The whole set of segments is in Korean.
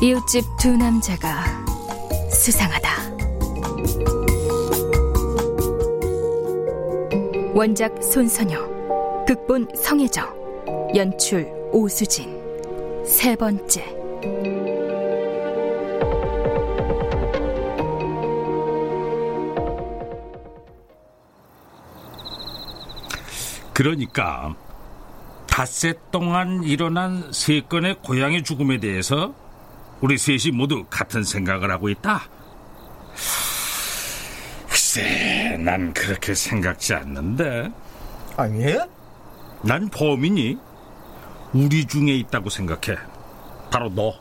이웃집 두 남자가 수상하다. 원작 손선영, 극본 성혜정, 연출 오수진. 세 번째. 그러니까 닷새 동안 일어난 세 건의 고양이 죽음에 대해서 우리 셋이 모두 같은 생각을 하고 있다. 글쎄, 난 그렇게 생각지 않는데. 아니, 예? 난 범인이 우리 중에 있다고 생각해. 바로 너,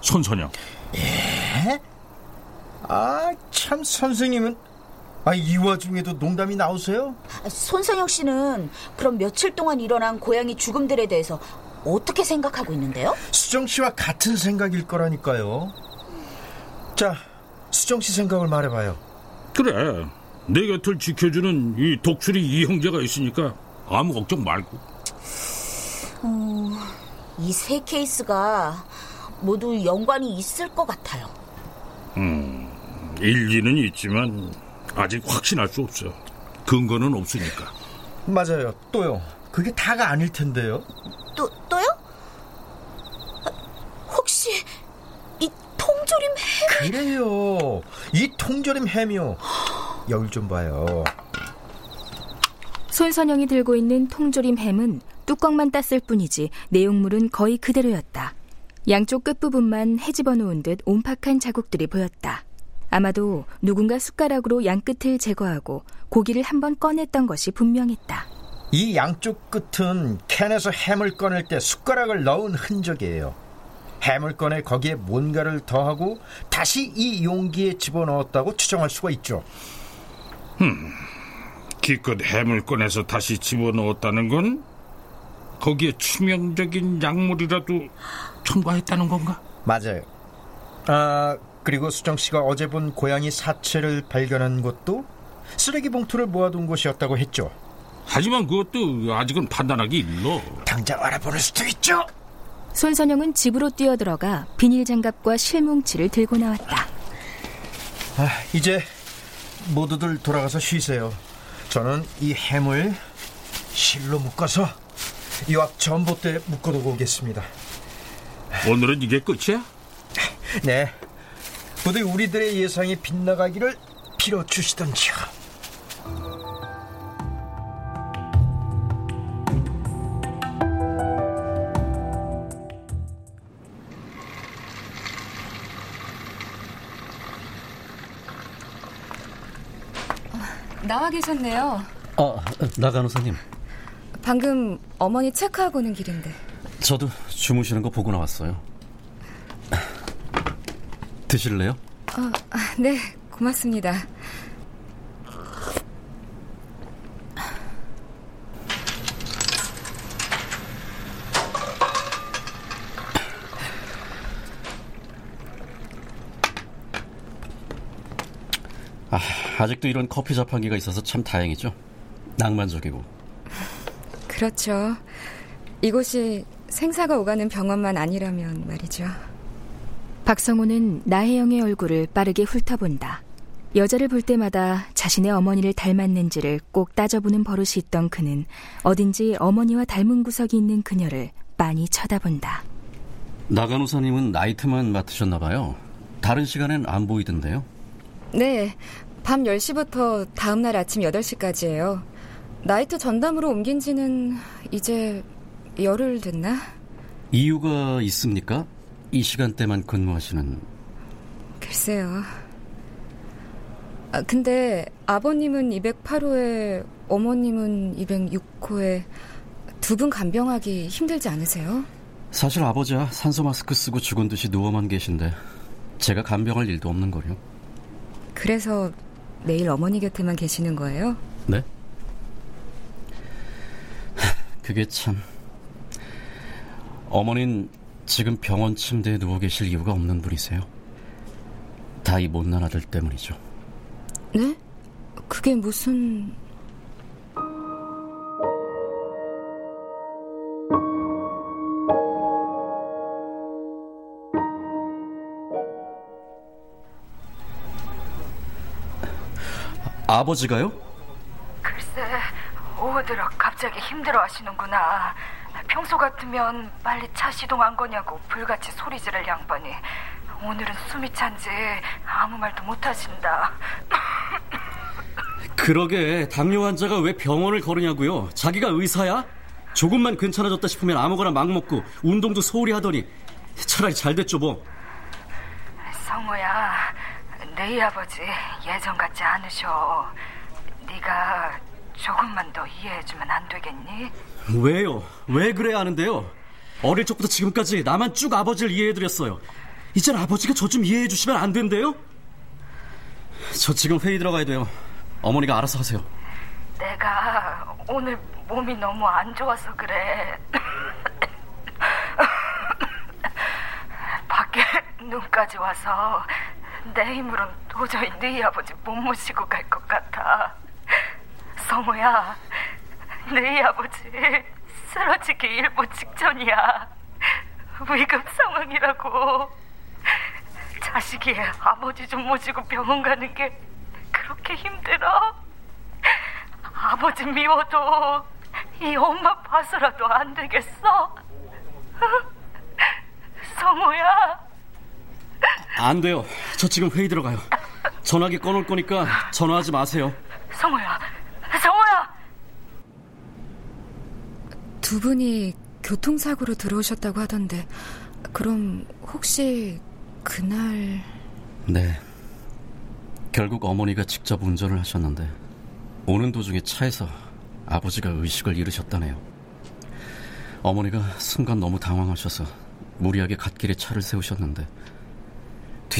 손선영. 예? 아, 참 선생님은 아, 이 와중에도 농담이 나오세요? 손선영 씨는 그럼 며칠 동안 일어난 고양이 죽음들에 대해서 어떻게 생각하고 있는데요? 수정 씨와 같은 생각일 거라니까요. 자, 수정 씨 생각을 말해봐요. 그래, 내 곁을 지켜주는 이 독수리 이 형제가 있으니까 아무 걱정 말고. 음, 이세 케이스가 모두 연관이 있을 것 같아요. 음, 일리는 있지만 아직 확신할 수 없어. 근거는 없으니까. 맞아요. 또요. 그게 다가 아닐 텐데요. 혹시 이 그래요. 이 통조림 햄이요. 여길 좀 봐요. 손선영이 들고 있는 통조림 햄은 뚜껑만 땄을 뿐이지 내용물은 거의 그대로였다. 양쪽 끝부분만 헤집어 놓은 듯 옴팍한 자국들이 보였다. 아마도 누군가 숟가락으로 양 끝을 제거하고 고기를 한번 꺼냈던 것이 분명했다. 이 양쪽 끝은 캔에서 햄을 꺼낼 때 숟가락을 넣은 흔적이에요. 꺼내 거기에 뭔가를 더하고 다시 이 용기에 집어넣었다고 추정할 수가 있죠. 음, 기껏 꺼내서 다시 집어넣었다는 건 거기에 치명적인 약물이라도 첨가했다는 건가? 맞아요. 아, 그리고 수정 씨가 어제 본 고양이 사체를 발견한 곳도 쓰레기 봉투를 모아둔 곳이었다고 했죠. 하지만 그것도 아직은 판단하기 일러. 당장 알아보는 수도 있죠. 손선영은 집으로 뛰어들어가 비닐 장갑과 실뭉치를 들고 나왔다. 아, 이제 모두들 돌아가서 쉬세요. 저는 이 햄을 실로 묶어서 이 앞 전봇대에 묶어두고 오겠습니다. 오늘은 이게 끝이야? 네. 부디 우리들의 예상이 빗나가기를 빌어주시던지요. 나와 계셨네요. 아, 나 간호사님. 방금 어머니 체크하고 오는 길인데. 저도 주무시는 거 보고 나왔어요. 드실래요? 어, 네, 고맙습니다. 아직도 이런 커피 자판기가 있어서 참 다행이죠. 낭만적이고. 그렇죠. 이곳이 생사가 오가는 병원만 아니라면 말이죠. 박성호는 나혜영의 얼굴을 빠르게 훑어본다. 여자를 볼 때마다 자신의 어머니를 닮았는지를 꼭 따져보는 버릇이 있던 그는 어딘지 어머니와 닮은 구석이 있는 그녀를 빤히 쳐다본다. 나간호사님은 나이트만 맡으셨나 봐요. 다른 시간엔 안 보이던데요. 네, 밤 10시부터 다음날 아침 8시까지예요. 나이트 전담으로 옮긴 지는 이제 열흘 됐나? 이유가 있습니까? 이 시간대만 근무하시는. 글쎄요. 아, 근데 아버님은 208호에 어머님은 206호에 두 분 간병하기 힘들지 않으세요? 사실 아버지야 산소 마스크 쓰고 죽은 듯이 누워만 계신데 제가 간병할 일도 없는 거요. 그래서 매일 어머니 곁에만 계시는 거예요? 네? 그게 참 어머닌 지금 병원 침대에 누워 계실 이유가 없는 분이세요. 다 이 못난 아들 때문이죠. 네? 그게 무슨... 아버지가요? 글쎄, 오후 들어 갑자기 힘들어 하시는구나. 평소 같으면 빨리 차 시동 안 거냐고 불같이 소리 지를 양반이. 오늘은 숨이 찬지 아무 말도 못 하신다. 그러게 당뇨 환자가 왜 병원을 거르냐고요? 자기가 의사야? 조금만 괜찮아졌다 싶으면 아무거나 막 먹고 운동도 소홀히 하더니 차라리 잘 됐죠 뭐. 네 아버지 예전 같지 않으셔. 네가 조금만 더 이해해주면 안 되겠니? 왜요? 왜 그래야 하는데요? 어릴 적부터 지금까지 나만 쭉 아버지를 이해해드렸어요. 이젠 아버지가 저 좀 이해해주시면 안 된대요? 저 지금 회의 들어가야 돼요. 어머니가 알아서 하세요. 내가 오늘 몸이 너무 안 좋아서 그래. 밖에 눈까지 와서 내 힘으론 도저히 네 아버지 못 모시고 갈 것 같아. 성우야, 네 아버지 쓰러지기 일보 직전이야. 위급 상황이라고. 자식이 아버지 좀 모시고 병원 가는 게 그렇게 힘들어? 아버지 미워도 이 엄마 봐서라도 안 되겠어? 성우야. 안 돼요. 저 지금 회의 들어가요. 전화기 꺼놓을 거니까 전화하지 마세요. 성우야, 성우야. 두 분이 교통사고로 들어오셨다고 하던데 그럼 혹시 그날 네. 결국 어머니가 직접 운전을 하셨는데 오는 도중에 차에서 아버지가 의식을 잃으셨다네요. 어머니가 순간 너무 당황하셔서 무리하게 갓길에 차를 세우셨는데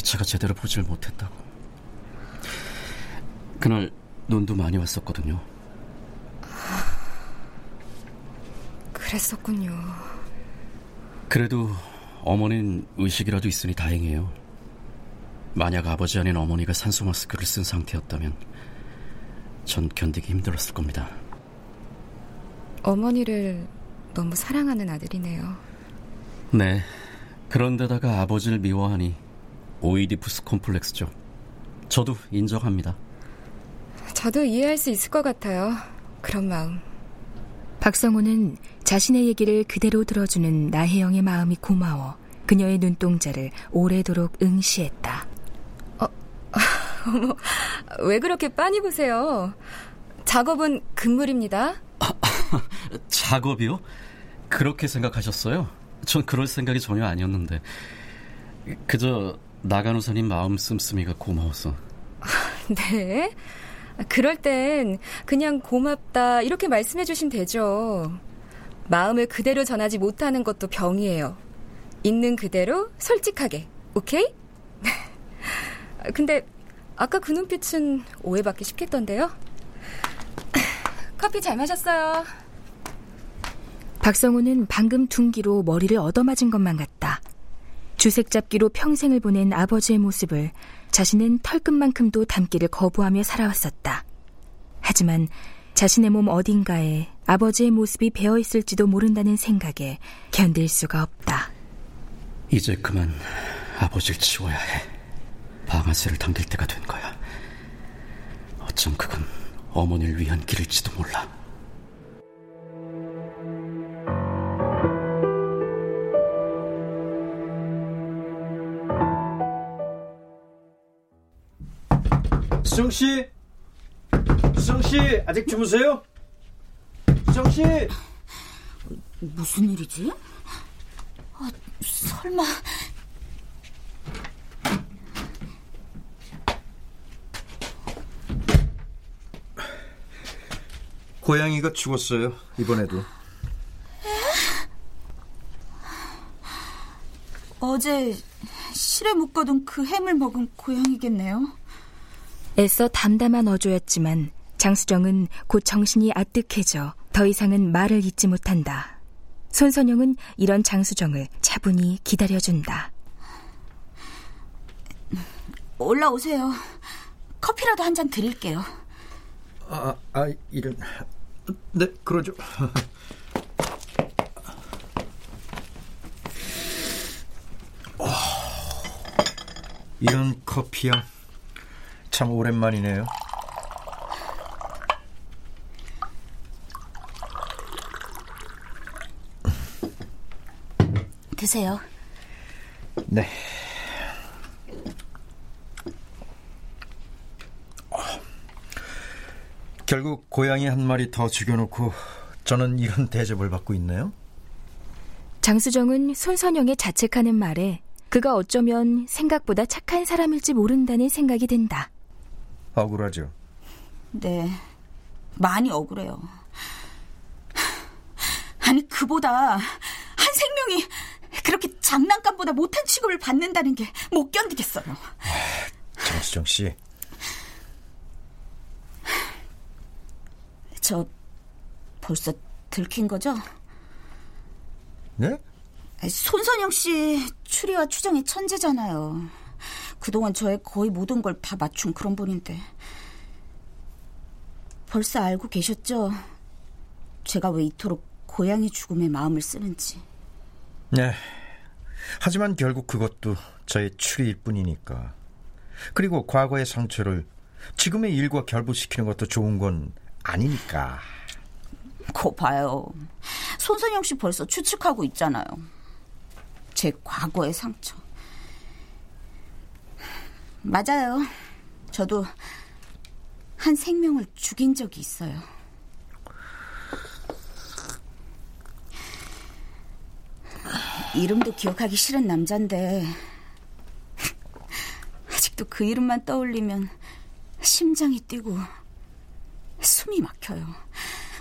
뒷차가 제대로 보질 못했다고. 그날 눈도 많이 왔었거든요. 그랬었군요. 그래도 어머닌 의식이라도 있으니 다행이에요. 만약 아버지 아닌 어머니가 산소 마스크를 쓴 상태였다면 전 견디기 힘들었을 겁니다. 어머니를 너무 사랑하는 아들이네요. 네. 그런데다가 아버지를 미워하니 오이디푸스 콤플렉스죠. 저도 인정합니다. 저도 이해할 수 있을 것 같아요. 그런 마음. 박성호는 자신의 얘기를 그대로 들어주는 나혜영의 마음이 고마워 그녀의 눈동자를 오래도록 응시했다. 어, 어머, 왜 그렇게 빤히 보세요? 작업은 금물입니다. 작업이요? 그렇게 생각하셨어요? 전 그럴 생각이 전혀 아니었는데 그저 나간호사님 마음 씀씀이가 고마워서 네. 그럴 땐 그냥 고맙다 이렇게 말씀해 주시면 되죠. 마음을 그대로 전하지 못하는 것도 병이에요. 있는 그대로 솔직하게. 오케이? 근데 아까 그 눈빛은 오해받기 쉽겠던데요? 커피 잘 마셨어요. 박성우는 방금 둔기로 머리를 얻어맞은 것만 같다. 주색 잡기로 평생을 보낸 아버지의 모습을 자신은 털끝만큼도 닮기를 거부하며 살아왔었다. 하지만 자신의 몸 어딘가에 아버지의 모습이 배어 있을지도 모른다는 생각에 견딜 수가 없다. 이제 그만 아버지를 치워야 해. 방아쇠를 당길 때가 된 거야. 어쩜 그건 어머니를 위한 길일지도 몰라. 수정 씨, 수정 씨 아직 주무세요? 수정 씨. 무슨 일이지? 아, 설마 고양이가 죽었어요 이번에도. 어제 실에 묶어둔 그 햄을 먹은 고양이겠네요. 애써 담담한 어조였지만 장수정은 곧 정신이 아뜩해져 더 이상은 말을 잇지 못한다. 손선영은 이런 장수정을 차분히 기다려준다. 올라오세요. 커피라도 한 잔 드릴게요. 아, 아 이런. 네, 그러죠. 어, 이런 커피향 참 오랜만이네요. 드세요. 네. 결국 고양이 한 마리 더 죽여놓고 저는 이런 대접을 받고 있나요? 장수정은 손선영의 자책하는 말에 그가 어쩌면 생각보다 착한 사람일지 모른다는 생각이 든다. 억울하죠? 네, 많이 억울해요. 아니, 그보다 한 생명이 그렇게 장난감보다 못한 취급을 받는다는 게 못 견디겠어요. 장수정 씨. 저 벌써 들킨 거죠? 네? 손선영 씨 추리와 추정의 천재잖아요. 그동안 저의 거의 모든 걸 다 맞춘 그런 분인데. 벌써 알고 계셨죠? 제가 왜 이토록 고양이 죽음에 마음을 쓰는지. 네. 하지만 결국 그것도 저의 추리일 뿐이니까. 그리고 과거의 상처를 지금의 일과 결부시키는 것도 좋은 건 아니니까. 거 봐요. 손선영 씨 벌써 추측하고 있잖아요. 제 과거의 상처. 맞아요. 저도 한 생명을 죽인 적이 있어요. 이름도 기억하기 싫은 남잔데 아직도 그 이름만 떠올리면 심장이 뛰고 숨이 막혀요.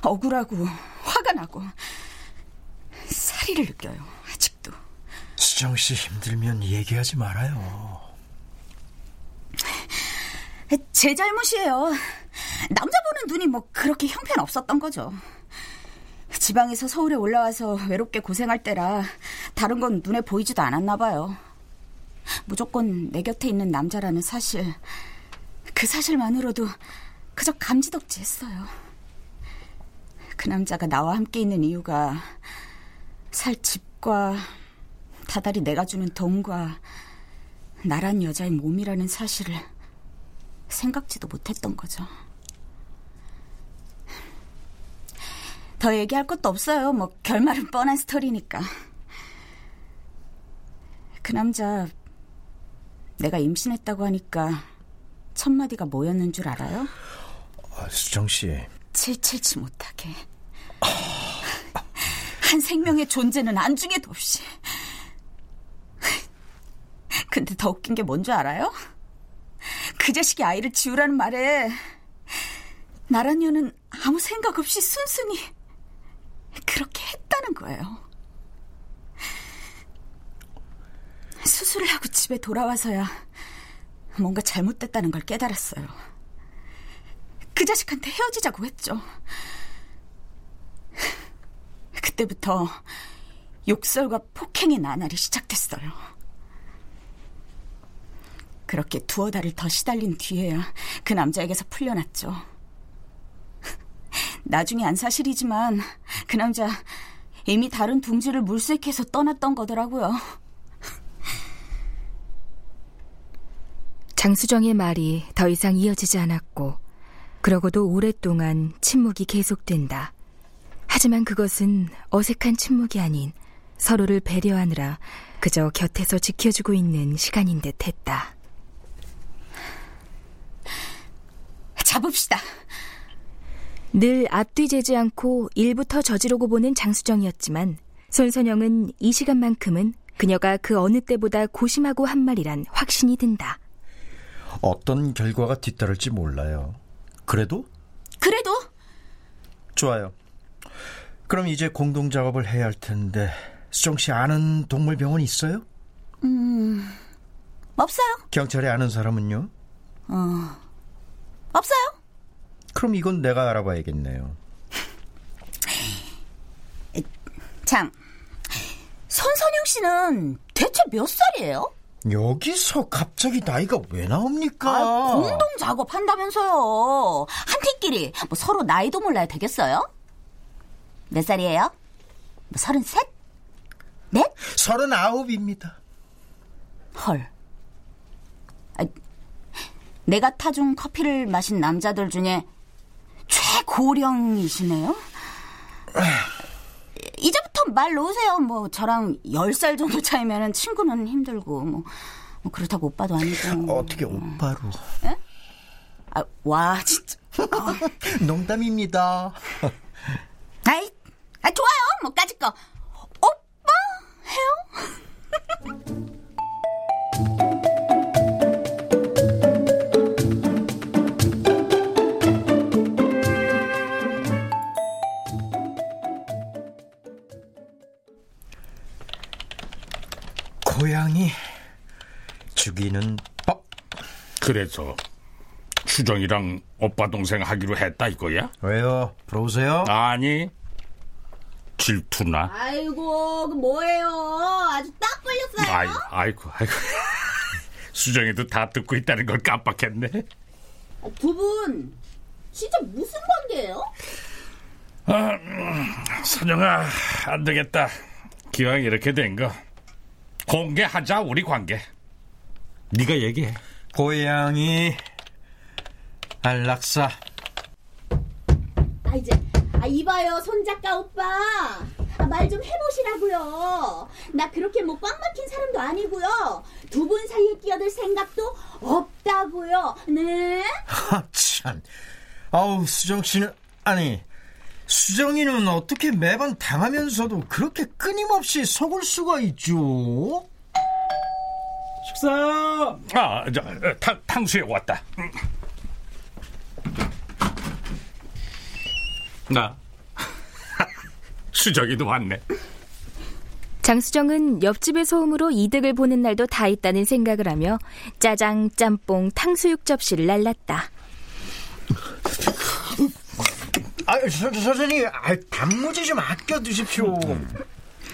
억울하고 화가 나고 사리를 느껴요. 아직도. 수정 씨 힘들면 얘기하지 말아요. 제 잘못이에요. 남자 보는 눈이 뭐 그렇게 형편 없었던 거죠. 지방에서 서울에 올라와서 외롭게 고생할 때라 다른 건 눈에 보이지도 않았나 봐요. 무조건 내 곁에 있는 남자라는 사실, 그 사실만으로도 그저 감지덕지 했어요. 그 남자가 나와 함께 있는 이유가 살 집과 다달이 내가 주는 돈과 나란 여자의 몸이라는 사실을 생각지도 못했던 거죠. 더 얘기할 것도 없어요. 뭐 결말은 뻔한 스토리니까. 그 남자 내가 임신했다고 하니까 첫 마디가 뭐였는 줄 알아요? 아, 수정 씨. 칠칠치 못하게. 한 생명의 존재는 안중에도 없이. 근데 더 웃긴 게 뭔 줄 알아요? 그 자식이 아이를 지우라는 말에 나란 여는 아무 생각 없이 순순히 그렇게 했다는 거예요. 수술을 하고 집에 돌아와서야 뭔가 잘못됐다는 걸 깨달았어요. 그 자식한테 헤어지자고 했죠. 그때부터 욕설과 폭행의 나날이 시작됐어요. 그렇게 두어 달을 더 시달린 뒤에야 그 남자에게서 풀려났죠. 나중에 안 사실이지만 그 남자 이미 다른 둥지를 물색해서 떠났던 거더라고요. 장수정의 말이 더 이상 이어지지 않았고 그러고도 오랫동안 침묵이 계속된다. 하지만 그것은 어색한 침묵이 아닌 서로를 배려하느라 그저 곁에서 지켜주고 있는 시간인 듯 했다. 잡읍시다. 늘 앞뒤 재지 않고 일부터 저지르고 보는 장수정이었지만 손선영은 이 시간만큼은 그녀가 그 어느 때보다 고심하고 한 말이란 확신이 든다. 어떤 결과가 뒤따를지 몰라요. 그래도? 그래도? 좋아요. 그럼 이제 공동 작업을 해야 할 텐데 수정 씨 아는 동물병원 있어요? 음, 없어요. 경찰에 아는 사람은요? 어, 없어요. 그럼 이건 내가 알아봐야겠네요. 장, 손선영 씨는 대체 몇 살이에요? 여기서 갑자기 나이가 왜 나옵니까? 아, 공동 작업한다면서요. 한테끼리 뭐 서로 나이도 몰라야 되겠어요? 몇 살이에요? 뭐 서른 셋? 넷? 서른 아홉입니다. 헐. 아, 내가 타준 커피를 마신 남자들 중에 최고령이시네요. 이제부터 말 놓으세요. 뭐 저랑 10살 정도 차이면 친구는 힘들고 뭐, 뭐 그렇다고 오빠도 아니고. 어떻게 오빠로? 에? 아, 와 진짜. 농담입니다. 아이, 아 좋아요. 뭐 까짓 거. 오빠 해요? 죽이는 법. 그래서 추정이랑 오빠 동생 하기로 했다 이거야? 왜요? 부러우세요? 아니 질투나. 아이고, 그 뭐예요? 아주 딱 걸렸어요. 아이, 아이고, 아이고. 수정이도 다 듣고 있다는 걸 깜빡했네. 두 분 진짜 무슨 관계예요? 아, 음, 선영아, 안 되겠다. 기왕 이렇게 된 거 공개하자 우리 관계. 네가 얘기해. 고양이 안락사. 아 이제 아 이봐요 손 작가 오빠 아, 말 좀 해보시라고요 나 그렇게 뭐 꽉 막힌 사람도 아니고요 두 분 사이에 끼어들 생각도 없다고요 네 하, 참. 아우, 수정 씨는, 아니, 수정이는 어떻게 매번 당하면서도 그렇게 끊임없이 속을 수가 있죠? 식사요. 아, 저, 탕, 탕수육 왔다. 음. 나 수정이도 왔네. 장수정은 옆집의 소음으로 이득을 보는 날도 다 있다는 생각을 하며 짜장, 짬뽕, 탕수육 접시를 날랐다. 아, 서, 선생님, 아, 단무지 좀 아껴 드십시오.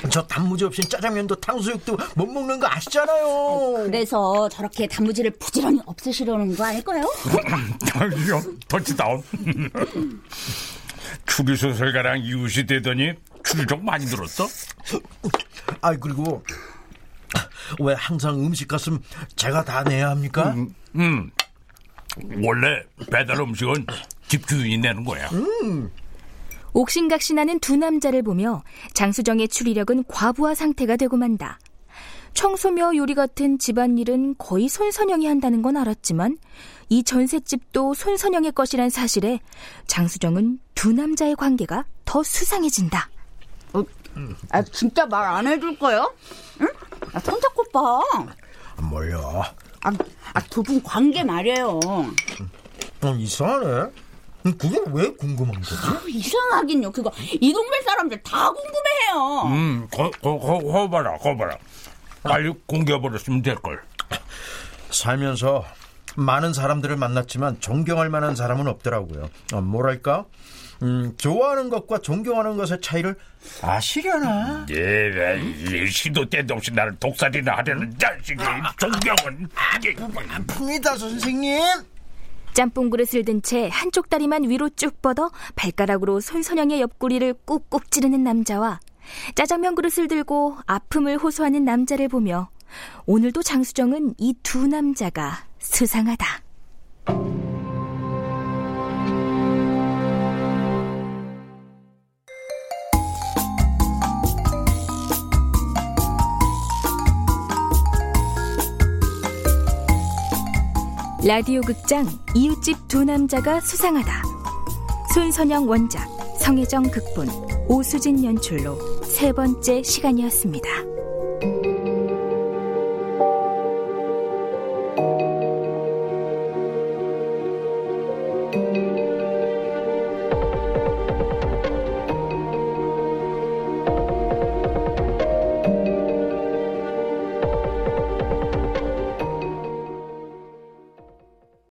저 단무지 없이 짜장면도 탕수육도 못 먹는 거 아시잖아요. 그래서 저렇게 단무지를 부지런히 없애시려는 거 아닐까요? 아니요, 터치다운. 추리소설가랑 이웃이 되더니 추리적 많이 늘었어? 아, 그리고 왜 항상 음식 값은 제가 다 내야 합니까? 음, 음. 원래 배달 음식은 집주인이 내는 거야. 음. 옥신각신하는 두 남자를 보며 장수정의 추리력은 과부하 상태가 되고 만다. 청소며 요리 같은 집안일은 거의 손선영이 한다는 건 알았지만 이 전셋집도 손선영의 것이란 사실에 장수정은 두 남자의 관계가 더 수상해진다. 어, 아, 진짜 말 안 해줄 거예요? 응? 아, 손잡고 봐. 몰라. 아, 아, 두 분 관계 말이에요. 어, 이상하네. 그게 왜 궁금한 거지? 아, 이상하긴요. 그거 이 동네 사람들 다 궁금해해요. 음, 거, 거, 거, 거 봐라, 거 봐라. 빨리 공개해버렸으면 될걸. 살면서 많은 사람들을 만났지만 존경할 만한 사람은 없더라고요. 어, 뭐랄까? 음, 좋아하는 것과 존경하는 것의 차이를 아시려나? 얘가 이 시도 때도 없이 나를 독살이나 하려는 자식이 존경은 아픕니다 선생님 짬뽕 그릇을 든 채 한쪽 다리만 위로 쭉 뻗어 발가락으로 손선영의 옆구리를 꾹꾹 찌르는 남자와 짜장면 그릇을 들고 아픔을 호소하는 남자를 보며 오늘도 장수정은 이 두 남자가 수상하다. 라디오 극장 이웃집 두 남자가 수상하다. 손선영 원작, 성혜정 극본, 오수진 연출로 세 번째 시간이었습니다.